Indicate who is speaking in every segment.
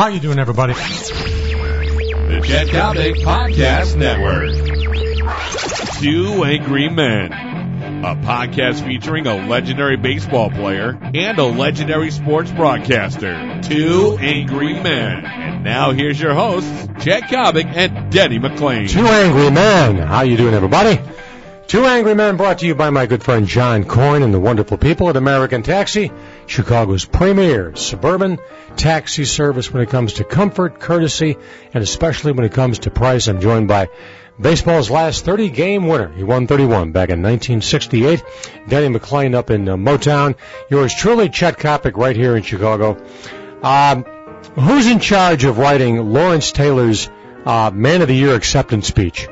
Speaker 1: How you doing, everybody?
Speaker 2: The Chet Coppock Podcast Network. Two Angry Men. A podcast featuring a legendary baseball player and a legendary sports broadcaster. Two Angry Men. And now here's your hosts, Chet Coppock and Denny McLain.
Speaker 1: Two Angry Men. How you doing, everybody? Two Angry Men brought to you by my good friend John Coyne and the wonderful people at American Taxi, Chicago's premier suburban taxi service when it comes to comfort, courtesy, and especially when it comes to price. I'm joined by baseball's last 30 game winner. He won 31 back in 1968. Denny McLain up in uh, Motown. Yours truly, Chet Coppock, right here in Chicago. Um, who's in charge of writing Lawrence Taylor's uh, Man of the Year acceptance speech?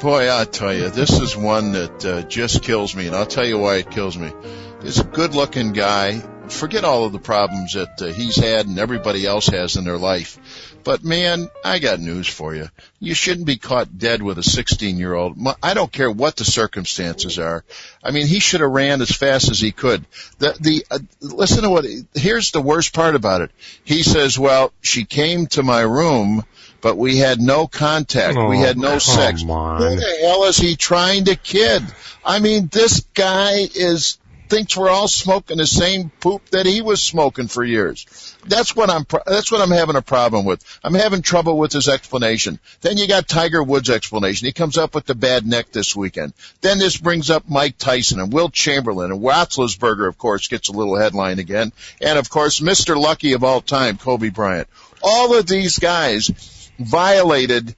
Speaker 3: Boy, I tell you, this is one that uh, just kills me, and I'll tell you why it kills me. He's a good-looking guy. Forget all of the problems that uh, he's had and everybody else has in their life. But man, I got news for you. You shouldn't be caught dead with a 16 year old. I don't care what the circumstances are. I mean, he should have ran as fast as he could. The, the, uh, listen to what, here's the worst part about it. He says, well, she came to my room but we had no contact.
Speaker 1: Oh,
Speaker 3: we had no sex.
Speaker 1: on.
Speaker 3: Who the hell is he trying to kid? I mean, this guy is thinks we're all smoking the same poop that he was smoking for years. That's what I'm. That's what I'm having a problem with. I'm having trouble with his explanation. Then you got Tiger Woods' explanation. He comes up with the bad neck this weekend. Then this brings up Mike Tyson and Wilt Chamberlain and Roethlisberger, of course, gets a little headline again. And of course, Mr. Lucky of all time, Kobe Bryant. All of these guys violated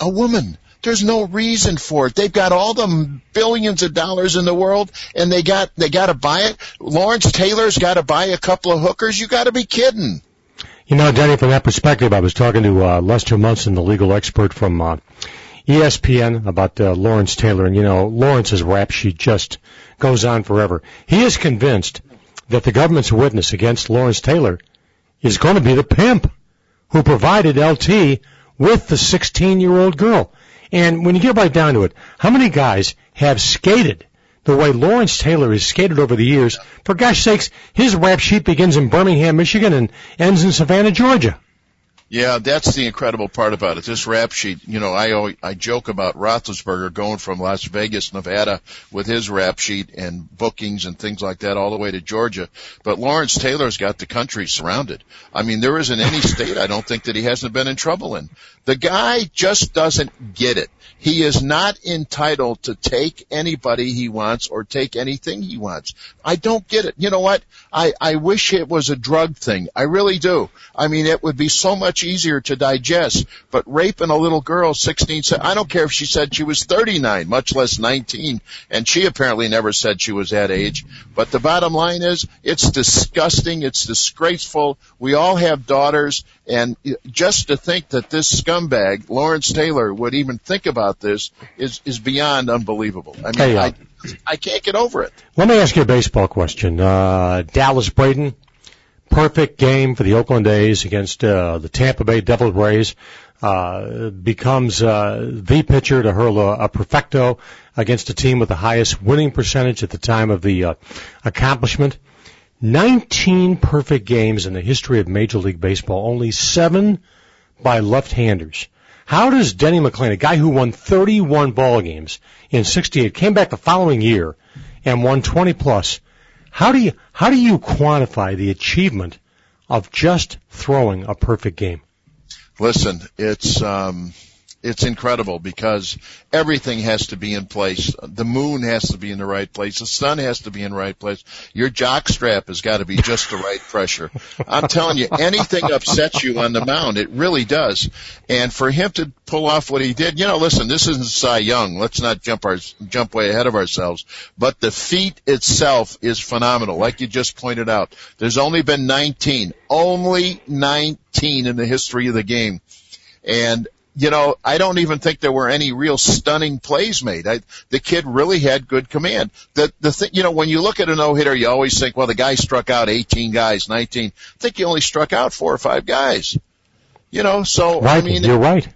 Speaker 3: a woman. There's no reason for it. They've got all the billions of dollars in the world and they got, they gotta buy it. Lawrence Taylor's gotta buy a couple of hookers. You gotta be kidding.
Speaker 1: You know, Denny, from that perspective, I was talking to uh, Lester Munson, the legal expert from uh, ESPN, about uh, Lawrence Taylor, and you know, Lawrence's rap sheet just goes on forever. He is convinced that the government's witness against Lawrence Taylor is going to be the pimp who provided LT with the 16-year-old girl. And when you get right down to it, how many guys have skated the way Lawrence Taylor has skated over the years? For gosh sakes, his rap sheet begins in Birmingham, Michigan and ends in Savannah, Georgia.
Speaker 3: Yeah, that's the incredible part about it. This rap sheet, you know, I always, I joke about Roethlisberger going from Las Vegas, Nevada, with his rap sheet and bookings and things like that, all the way to Georgia. But Lawrence Taylor's got the country surrounded. I mean, there isn't any state I don't think that he hasn't been in trouble in. The guy just doesn't get it. He is not entitled to take anybody he wants or take anything he wants. I don't get it. You know what? I, I wish it was a drug thing. I really do. I mean, it would be so much easier to digest, but raping a little girl, 16, I don't care if she said she was 39, much less 19, and she apparently never said she was that age. But the bottom line is, it's disgusting. It's disgraceful. We all have daughters, and just to think that this scumbag, Lawrence Taylor, would even think about this is, is beyond unbelievable. I mean,
Speaker 1: Hey, uh,
Speaker 3: I, I can't get over it.
Speaker 1: Let me ask you a baseball question. Uh, Dallas Braden, perfect game for the Oakland A's against uh, the Tampa Bay Devil Rays. Uh, becomes uh, the pitcher to hurl a, a perfecto against a team with the highest winning percentage at the time of the uh, accomplishment. 19 perfect games in the history of Major League Baseball, only seven by left-handers. How does Denny McLain, a guy who won 31 ball games in 68, came back the following year and won 20 plus, how do you, how do you quantify the achievement of just throwing a perfect game?
Speaker 3: Listen, it's um, it's incredible because everything has to be in place. The moon has to be in the right place. The sun has to be in the right place. Your jock strap has got to be just the right pressure. I'm telling you, anything upsets you on the mound. It really does. And for him to pull off what he did, you know, listen, this isn't Cy Young. Let's not jump our, jump way ahead of ourselves. But the feat itself is phenomenal. Like you just pointed out, there's only been 19, only 19 in the history of the game. And you know, I don't even think there were any real stunning plays made. I, the kid really had good command. The the thing, you know, when you look at a no hitter, you always think, well, the guy struck out 18 guys, 19. I think he only struck out four or five guys. You know, so
Speaker 1: Right,
Speaker 3: I mean,
Speaker 1: you're right.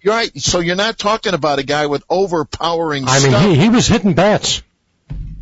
Speaker 3: you're right. So you're not talking about a guy with overpowering
Speaker 1: I
Speaker 3: stuff.
Speaker 1: mean, he, he was hitting bats.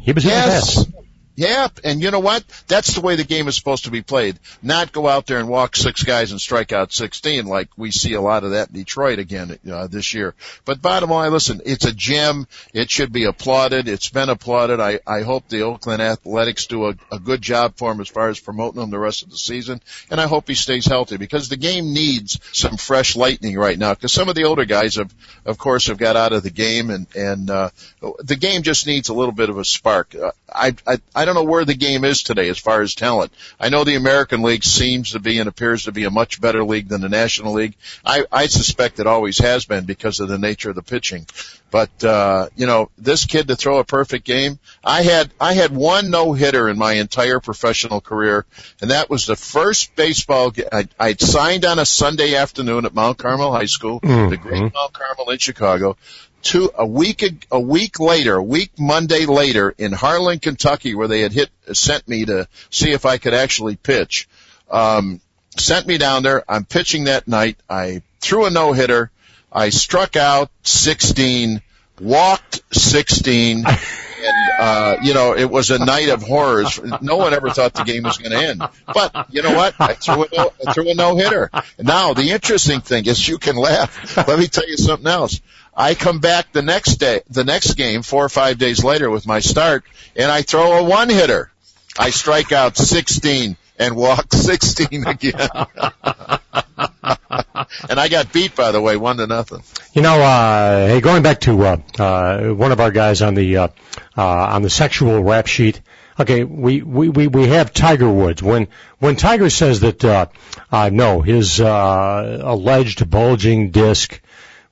Speaker 1: He was hitting
Speaker 3: Yes.
Speaker 1: bats.
Speaker 3: Yeah, and you know what? That's the way the game is supposed to be played. Not go out there and walk six guys and strike out 16 like we see a lot of that in Detroit again uh, this year. But bottom line, listen, it's a gem. It should be applauded. It's been applauded. I, I hope the Oakland Athletics do a, a good job for him as far as promoting him the rest of the season. And I hope he stays healthy because the game needs some fresh lightning right now because some of the older guys have, of course, have got out of the game and, and, uh, the game just needs a little bit of a spark. Uh, I, I, I don't know where the game is today as far as talent. I know the American League seems to be and appears to be a much better league than the National League. I, I suspect it always has been because of the nature of the pitching. But uh, you know, this kid to throw a perfect game. I had I had one no hitter in my entire professional career, and that was the first baseball. Ga- I, I'd signed on a Sunday afternoon at Mount Carmel High School, mm-hmm. the great Mount Carmel in Chicago two a week a week later, a week Monday later in Harlan, Kentucky, where they had hit sent me to see if I could actually pitch. Um, sent me down there. I'm pitching that night. I threw a no hitter. I struck out 16, walked 16. and uh, you know it was a night of horrors. No one ever thought the game was going to end, but you know what? I threw a no, I threw a no hitter. Now the interesting thing is you can laugh. Let me tell you something else. I come back the next day, the next game, four or five days later with my start, and I throw a one hitter. I strike out 16 and walk 16 again. and I got beat, by the way, one to nothing.
Speaker 1: You know, uh, hey, going back to uh, uh, one of our guys on the uh, uh, on the sexual rap sheet. Okay, we, we, we, we have Tiger Woods. When when Tiger says that uh, uh, no, his uh, alleged bulging disc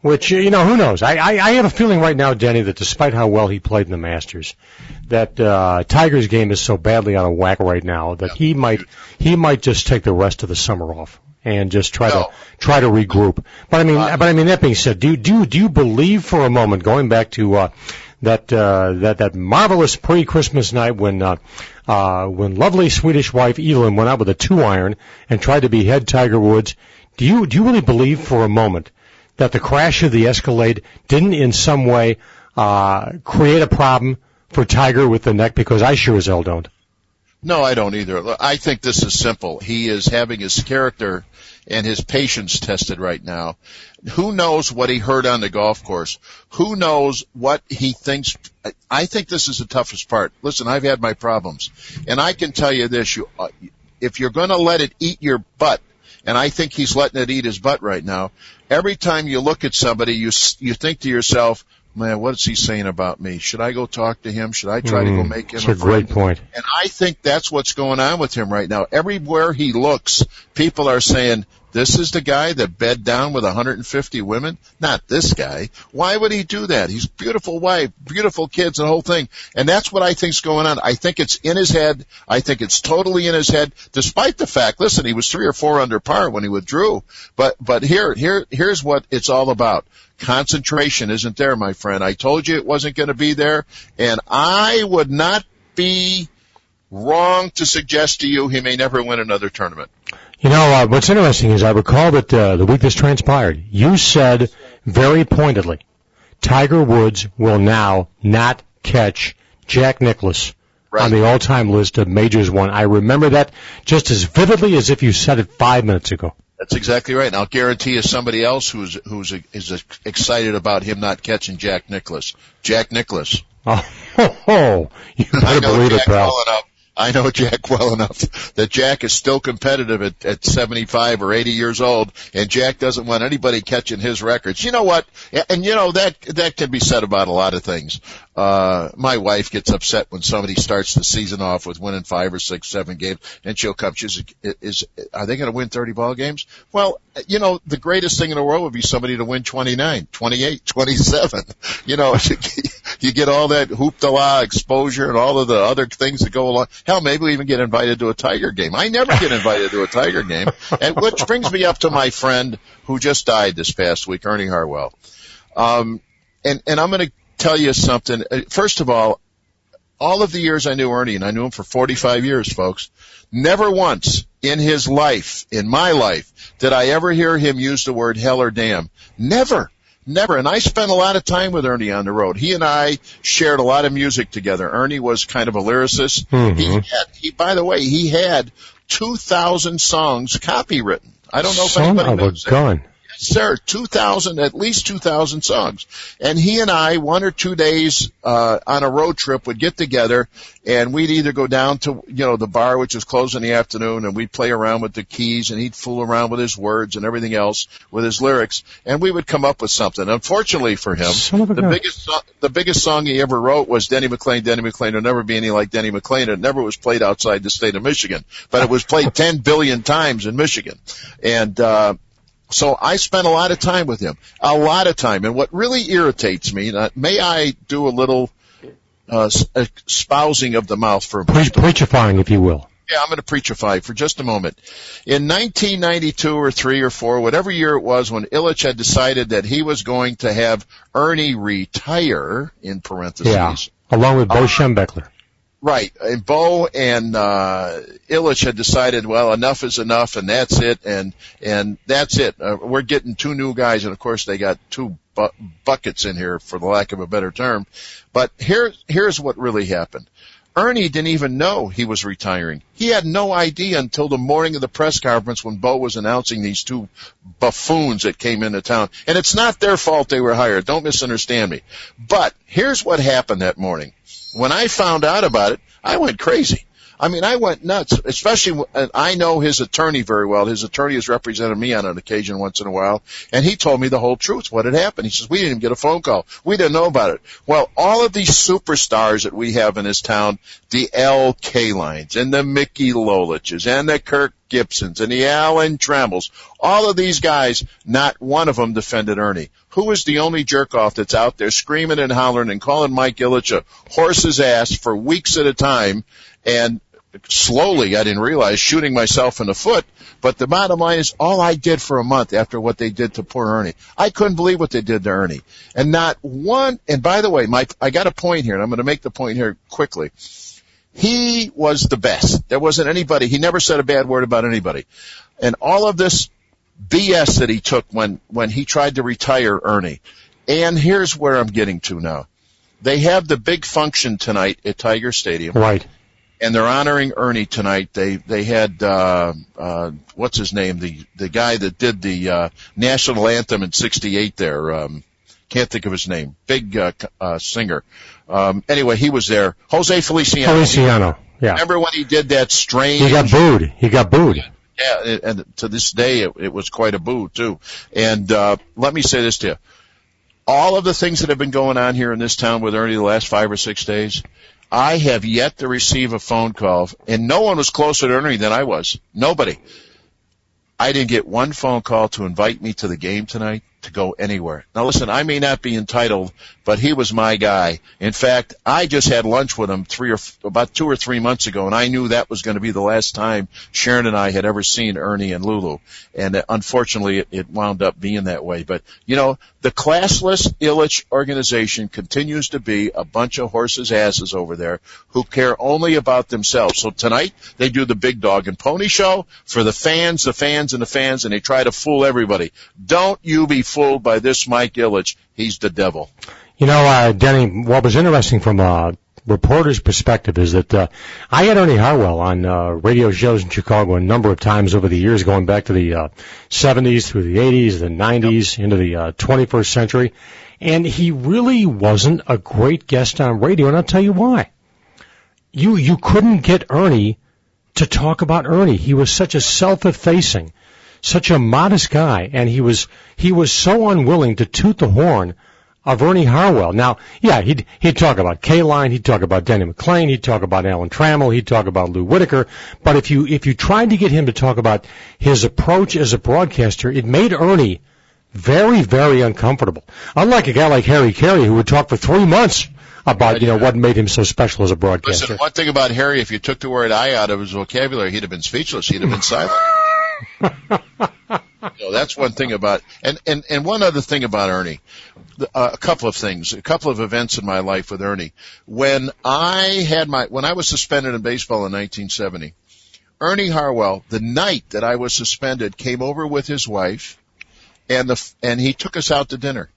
Speaker 1: which you know who knows. I, I I have a feeling right now, Denny, that despite how well he played in the Masters, that uh, Tiger's game is so badly out of whack right now that he might he might just take the rest of the summer off and just try no. to try to regroup. But I mean, uh, but I mean that being said, do do do you believe for a moment going back to uh, that uh, that that marvelous pre-Christmas night when uh, uh, when lovely Swedish wife Elin went out with a two iron and tried to behead Tiger Woods? Do you do you really believe for a moment? That the crash of the Escalade didn't in some way uh, create a problem for Tiger with the neck? Because I sure as hell don't.
Speaker 3: No, I don't either. I think this is simple. He is having his character and his patience tested right now. Who knows what he heard on the golf course? Who knows what he thinks? I think this is the toughest part. Listen, I've had my problems and I can tell you this, you, uh, if you're going to let it eat your butt, and I think he's letting it eat his butt right now. Every time you look at somebody, you you think to yourself, "Man, what's he saying about me? Should I go talk to him? Should I try mm, to go mm, make him?"
Speaker 1: That's a, a great point.
Speaker 3: And I think that's what's going on with him right now. Everywhere he looks, people are saying, this is the guy that bed down with 150 women? Not this guy. Why would he do that? He's beautiful wife, beautiful kids, and the whole thing. And that's what I think's going on. I think it's in his head. I think it's totally in his head, despite the fact, listen, he was three or four under par when he withdrew. But, but here, here, here's what it's all about. Concentration isn't there, my friend. I told you it wasn't going to be there, and I would not be wrong to suggest to you he may never win another tournament.
Speaker 1: You know, uh, what's interesting is I recall that uh, the week this transpired, you said very pointedly, Tiger Woods will now not catch Jack Nicklaus right. on the all-time list of majors won. I remember that just as vividly as if you said it five minutes ago.
Speaker 3: That's exactly right. And I'll guarantee you somebody else who's who's is excited about him not catching Jack Nicklaus. Jack Nicklaus.
Speaker 1: Oh, oh, oh. you better believe Jack it, pal.
Speaker 3: I know Jack well enough that Jack is still competitive at, at 75 or 80 years old, and Jack doesn't want anybody catching his records. You know what? And you know that that can be said about a lot of things. Uh, my wife gets upset when somebody starts the season off with winning five or six, seven games, and she'll come. She's, is, are they going to win 30 ball games? Well, you know, the greatest thing in the world would be somebody to win 29, 28, 27. You know, you get all that hoop de la exposure and all of the other things that go along. Hell, maybe we even get invited to a Tiger game. I never get invited to a Tiger game. And which brings me up to my friend who just died this past week, Ernie Harwell. Um, and, and I'm going to tell you something. Uh, first of all, all of the years I knew Ernie, and I knew him for 45 years, folks, never once in his life, in my life, did I ever hear him use the word hell or damn. Never. Never. And I spent a lot of time with Ernie on the road. He and I shared a lot of music together. Ernie was kind of a lyricist.
Speaker 1: Mhm.
Speaker 3: He had, he, by the way, he had 2,000 songs copywritten. I don't know if
Speaker 1: Son
Speaker 3: anybody
Speaker 1: of a
Speaker 3: knows that.
Speaker 1: gun.
Speaker 3: Sir, 2,000, at least 2,000 songs. And he and I, one or two days, uh, on a road trip would get together and we'd either go down to, you know, the bar, which was closed in the afternoon and we'd play around with the keys and he'd fool around with his words and everything else with his lyrics and we would come up with something. Unfortunately for him,
Speaker 1: Son of a
Speaker 3: the biggest, so- the biggest song he ever wrote was Denny McLain, Denny McLain. There'll never be any like Denny McLain. It never was played outside the state of Michigan, but it was played 10 billion times in Michigan. And, uh, so I spent a lot of time with him, a lot of time. And what really irritates me, uh, may I do a little uh, espousing of the mouth for a
Speaker 1: Pre-
Speaker 3: moment?
Speaker 1: preachifying, if you will.
Speaker 3: Yeah, I'm going to preachify for just a moment. In 1992 or three or four, whatever year it was, when Ilitch had decided that he was going to have Ernie retire, in parentheses,
Speaker 1: Yeah. Along with Bo Schembechler.
Speaker 3: Right. And Bo and uh Ilitch had decided, well, enough is enough and that's it and and that's it. Uh, we're getting two new guys and of course they got two bu- buckets in here for the lack of a better term. But here here's what really happened. Ernie didn't even know he was retiring. He had no idea until the morning of the press conference when Bo was announcing these two buffoons that came into town. And it's not their fault they were hired. Don't misunderstand me. But here's what happened that morning. When I found out about it, I went crazy. I mean, I went nuts, especially, and I know his attorney very well. His attorney has represented me on an occasion once in a while, and he told me the whole truth, what had happened. He says, we didn't even get a phone call. We didn't know about it. Well, all of these superstars that we have in this town, the Al Kalines, and the Mickey Loliches, and the Kirk Gibsons, and the Alan Trammells, all of these guys, not one of them defended Ernie. Who is the only jerk off that's out there screaming and hollering and calling Mike Ilitch a horse's ass for weeks at a time and slowly, I didn't realize, shooting myself in the foot. But the bottom line is all I did for a month after what they did to poor Ernie. I couldn't believe what they did to Ernie. And not one, and by the way, Mike, I got a point here and I'm going to make the point here quickly. He was the best. There wasn't anybody, he never said a bad word about anybody. And all of this BS that he took when, when he tried to retire Ernie. And here's where I'm getting to now. They have the big function tonight at Tiger Stadium
Speaker 1: Right.
Speaker 3: And they're honoring Ernie tonight. They they had uh uh what's his name the the guy that did the uh national anthem in '68 there. Um, can't think of his name. Big uh, uh singer. Um, anyway, he was there. Jose Feliciano.
Speaker 1: Feliciano. Yeah.
Speaker 3: Remember when he did that strange?
Speaker 1: He got booed. He got booed.
Speaker 3: Yeah, and- to this day, it, it was quite a boo too. And uh, let me say this to you: all of the things that have been going on here in this town with Ernie the last five or six days, I have yet to receive a phone call, and no one was closer to Ernie than I was. Nobody. I didn't get one phone call to invite me to the game tonight to go anywhere. Now listen, I may not be entitled, but he was my guy. In fact, I just had lunch with him three or f- about two or three months ago, and I knew that was going to be the last time Sharon and I had ever seen Ernie and Lulu. And uh, unfortunately, it, it wound up being that way. But you know, the classless Ilitch organization continues to be a bunch of horses' asses over there who care only about themselves. So tonight they do the big dog and pony show for the fans, the fans, and the fans, and they try to fool everybody. Don't you be fooled by this Mike Ilitch. He's the devil.
Speaker 1: You know, uh, Denny, what was interesting from a reporter's perspective is that uh, I had Ernie Harwell on uh, radio shows in Chicago a number of times over the years, going back to the uh, 70s through the 80s, the 90s, into the uh, 21st century, and he really wasn't a great guest on radio, and I'll tell you why. You you couldn't get Ernie to talk about Ernie. He was such a self-effacing, such a modest guy, and he was he was so unwilling to toot the horn of Ernie Harwell. Now, yeah, he'd he'd talk about Kaline, he'd talk about Denny McLain, he'd talk about Alan Trammell, he'd talk about Lou Whitaker. But if you if you tried to get him to talk about his approach as a broadcaster, it made Ernie very very uncomfortable. Unlike a guy like Harry Caray, who would talk for three months about you know what made him so special as a broadcaster.
Speaker 3: Listen, one thing about Harry, if you took the word "I" out of his vocabulary, he'd have been speechless. He'd have been silent. That's one thing about, and, and, and one other thing about Ernie. Uh, a couple of things, a couple of events in my life with Ernie. When I had my, when I was suspended in baseball in 1970, Ernie Harwell, the night that I was suspended, came over with his wife, and the and he took us out to dinner.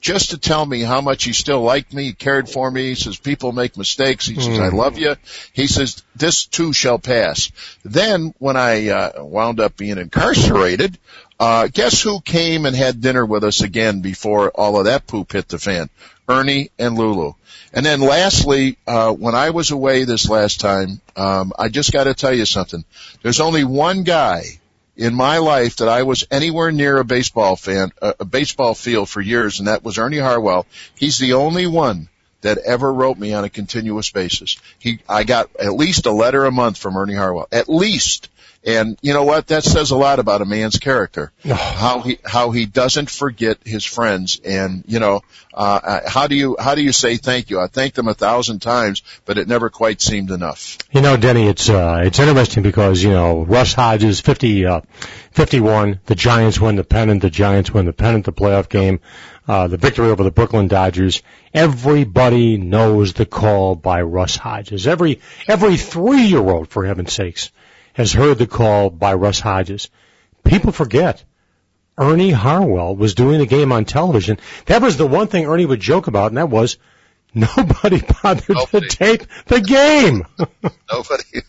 Speaker 3: Just to tell me how much he still liked me, he cared for me. He says, people make mistakes. He says, I love you. He says, this too shall pass. Then when I uh, wound up being incarcerated, uh, guess who came and had dinner with us again before all of that poop hit the fan? Ernie and Lulu. And then lastly, uh, when I was away this last time, um, I just got to tell you something. There's only one guy in my life that I was anywhere near a baseball fan, a, baseball field for years, and that was Ernie Harwell. He's the only one that ever wrote me on a continuous basis. He, I got at least a letter a month from Ernie Harwell. At least. And you know what? That says a lot about a man's character. how he how he doesn't forget his friends. And you know, uh, how do you how do you say thank you? I thanked them a thousand times, but it never quite seemed enough.
Speaker 1: You know, Denny, it's uh, it's interesting because you know Russ Hodges, 50, uh, 51. The Giants win the pennant. The Giants win the pennant. The playoff game. Uh, the victory over the Brooklyn Dodgers. Everybody knows the call by Russ Hodges. Every every three year old, for heaven's sakes has heard the call by Russ Hodges. People forget. Ernie Harwell was doing the game on television. That was the one thing Ernie would joke about, and that was nobody bothered nobody. to tape the game.
Speaker 3: nobody.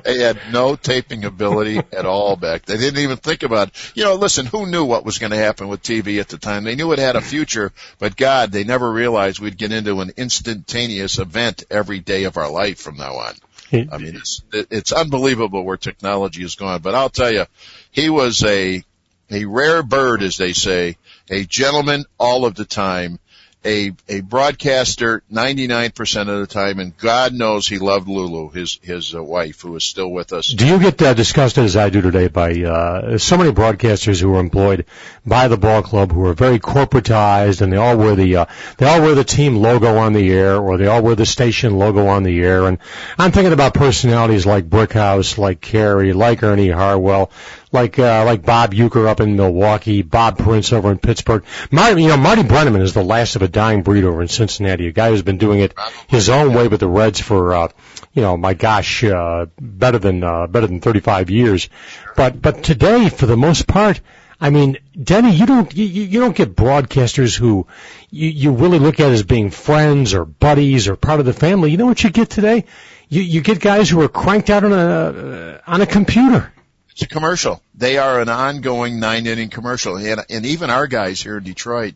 Speaker 3: they had no taping ability at all back. They didn't even think about. It. You know, listen, who knew what was going to happen with TV at the time? They knew it had a future, but God, they never realized we'd get into an instantaneous event every day of our life from now on. I mean, it's it's unbelievable where technology has gone. But I'll tell you, he was a a rare bird, as they say, a gentleman all of the time, a a broadcaster 99% of the time, and God knows he loved Lulu, his his uh, wife, who is still with us.
Speaker 1: Do you get uh, disgusted as I do today by uh, so many broadcasters who are employed by the ball club who are very corporatized, and they all wear the uh, they all wear the team logo on the air, or they all wear the station logo on the air, and I'm thinking about personalities like Brickhouse, like Caray, like Ernie Harwell, like uh, like Bob Uecker up in Milwaukee, Bob Prince over in Pittsburgh. Marty, you know, Marty Brennaman is the last of a dying breed over in Cincinnati. A guy who's been doing it his own way with the Reds for, uh, you know, my gosh, uh, better than uh, better than 35 years. But but today, for the most part. I mean, Denny, you don't you, you don't get broadcasters who you, you really look at as being friends or buddies or part of the family. You know what you get today? You you get guys who are cranked out on a on a computer.
Speaker 3: It's a commercial. They are an ongoing nine inning commercial. And, and even our guys here in Detroit,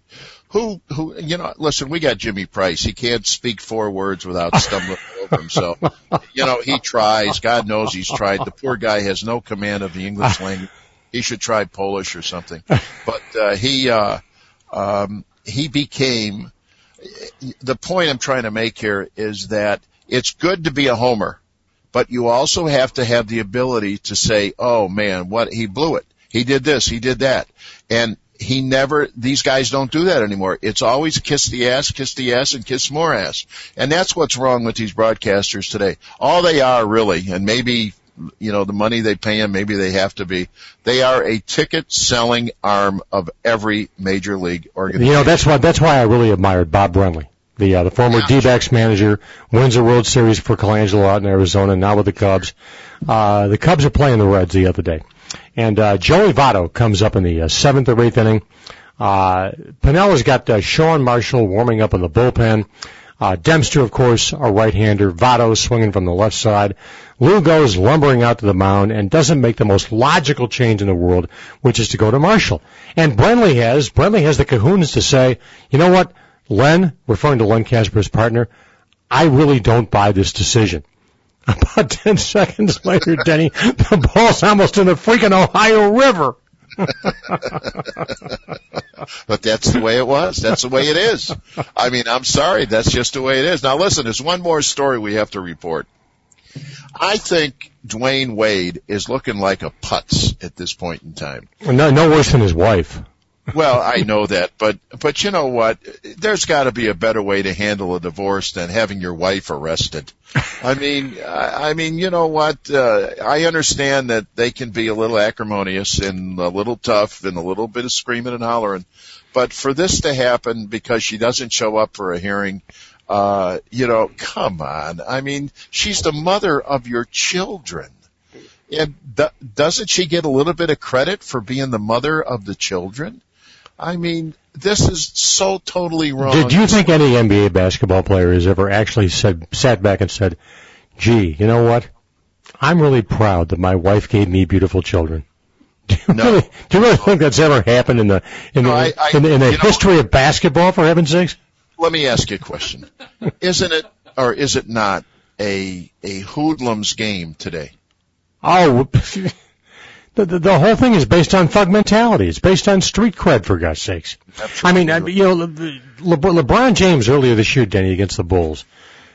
Speaker 3: who, who, you know, listen, we got Jimmy Price. He can't speak four words without stumbling over himself. You know, he tries. God knows he's tried. The poor guy has no command of the English language. He should try Polish or something. But, uh, he, uh, um, he became, the point I'm trying to make here is that it's good to be a homer but you also have to have the ability to say, oh man, what, he blew it. He did this, he did that. And he never, these guys don't do that anymore. It's always kiss the ass, kiss the ass, and kiss more ass. And that's what's wrong with these broadcasters today. All they are really, and maybe, you know, the money they pay them, maybe they have to be, they are a ticket selling arm of every major league organization.
Speaker 1: You know, that's why, that's why I really admired Bob Brenly the uh, the former yeah. D-backs manager, wins a World Series for Colangelo out in Arizona, now with the Cubs. Uh, the Cubs are playing the Reds the other day, and uh, Joey Votto comes up in the uh, seventh or eighth inning. Uh, Piniella's got uh, Sean Marshall warming up in the bullpen. Uh, Dempster, of course, a right-hander. Votto swinging from the left side. Lou goes lumbering out to the mound and doesn't make the most logical change in the world, which is to go to Marshall. And Brenly has, Brenly has the kahunas to say, you know what? Len, referring to Len Kasper's partner, I really don't buy this decision. About 10 seconds later, Denny, the ball's almost in the freaking Ohio River.
Speaker 3: but that's the way it was. That's the way it is. I mean, I'm sorry. That's just the way it is. Now listen, there's one more story we have to report. I think Dwyane Wade is looking like a putz at this point in time.
Speaker 1: No, no worse than his wife
Speaker 3: well, I know that, but but you know what? There's got to be a better way to handle a divorce than having your wife arrested. I mean, I, I mean, you know what? Uh, I understand that they can be a little acrimonious and a little tough and a little bit of screaming and hollering, but for this to happen because she doesn't show up for a hearing, uh, you know, come on. I mean, she's the mother of your children. And doesn't she get a little bit of credit for being the mother of the children? I mean, this is so totally wrong.
Speaker 1: Did you think any NBA basketball player has ever actually said, sat back and said, gee, you know what? I'm really proud that my wife gave me beautiful children. Do you,
Speaker 3: No.
Speaker 1: really, do you really think that's ever happened in the in
Speaker 3: No,
Speaker 1: the,
Speaker 3: I- I-
Speaker 1: in the, in the
Speaker 3: you know-
Speaker 1: history of basketball? For heaven's sakes!
Speaker 3: Let me ask you a question. Isn't it, or is it not, a a hoodlums game today?
Speaker 1: Oh, the, the the whole thing is based on thug mentality. It's based on street cred, for God's sakes. Absolutely. I mean, I, you know, Le, Le, LeBron James earlier this year, Denny, against the Bulls.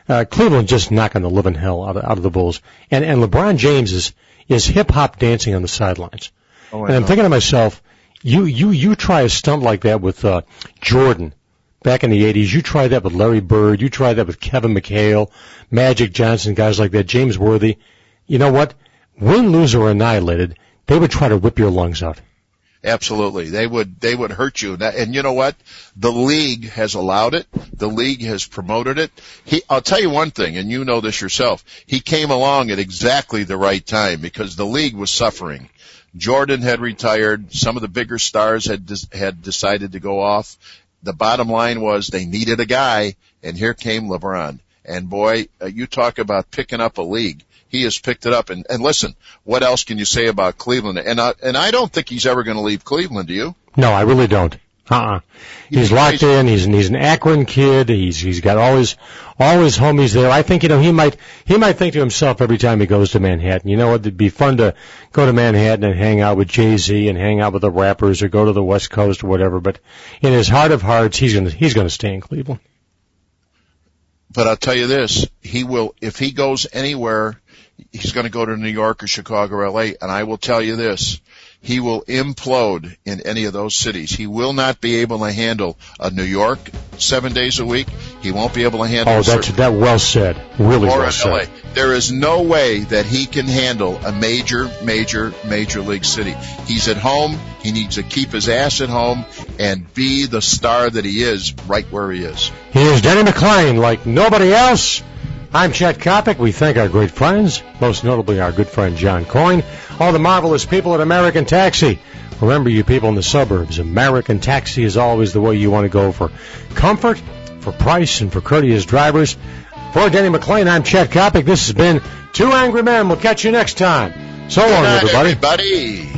Speaker 1: Uh, Cleveland just knocking the living hell out of, out of the Bulls, and and LeBron James is is hip hop dancing on the sidelines.
Speaker 3: Oh,
Speaker 1: And I'm thinking to myself, you you you try a stunt like that with uh, Jordan back in the '80s. You try that with Larry Bird. You try that with Kevin McHale, Magic Johnson, guys like that, James Worthy. You know what? Win, lose, or annihilated, they would try to whip your lungs out.
Speaker 3: Absolutely. They would, they would hurt you. And you know what? The league has allowed it. The league has promoted it. He, I'll tell you one thing, and you know this yourself. He came along at exactly the right time because the league was suffering. Jordan had retired. Some of the bigger stars had, had decided to go off. The bottom line was they needed a guy and here came LeBron. And boy, uh, you talk about picking up a league. He has picked it up. And, and listen, what else can you say about Cleveland? And I, and I don't think he's ever going to leave Cleveland, do you?
Speaker 1: No, I really don't. Uh-uh. He's locked in. He's he's an Akron kid. He's he's got all his all his homies there. I think you know he might he might think to himself every time he goes to Manhattan. You know what? It'd be fun to go to Manhattan and hang out with Jay Z and hang out with the rappers or go to the West Coast or whatever. But in his heart of hearts, he's gonna he's gonna stay in Cleveland.
Speaker 3: But I'll tell you this, he will, if he goes anywhere, he's going to go to New York or Chicago or LA. And I will tell you this, he will implode in any of those cities. He will not be able to handle a New York seven days a week. He won't be able to handle
Speaker 1: Oh, that's that well said. Really
Speaker 3: or
Speaker 1: well
Speaker 3: in LA.
Speaker 1: said.
Speaker 3: There is no way that he can handle a major, major, major league city. He's at home. He needs to keep his ass at home and be the star that he is right where he is.
Speaker 1: He is Denny McLain like nobody else. I'm Chet Coppock. We thank our great friends, most notably our good friend John Coyne, all the marvelous people at American Taxi. Remember, you people in the suburbs, American Taxi is always the way you want to go for comfort, for price, and for courteous drivers. For Denny McLain, I'm Chet Coppock. This has been Two Angry Men. We'll catch you next time. So long,
Speaker 3: night,
Speaker 1: everybody.
Speaker 3: everybody.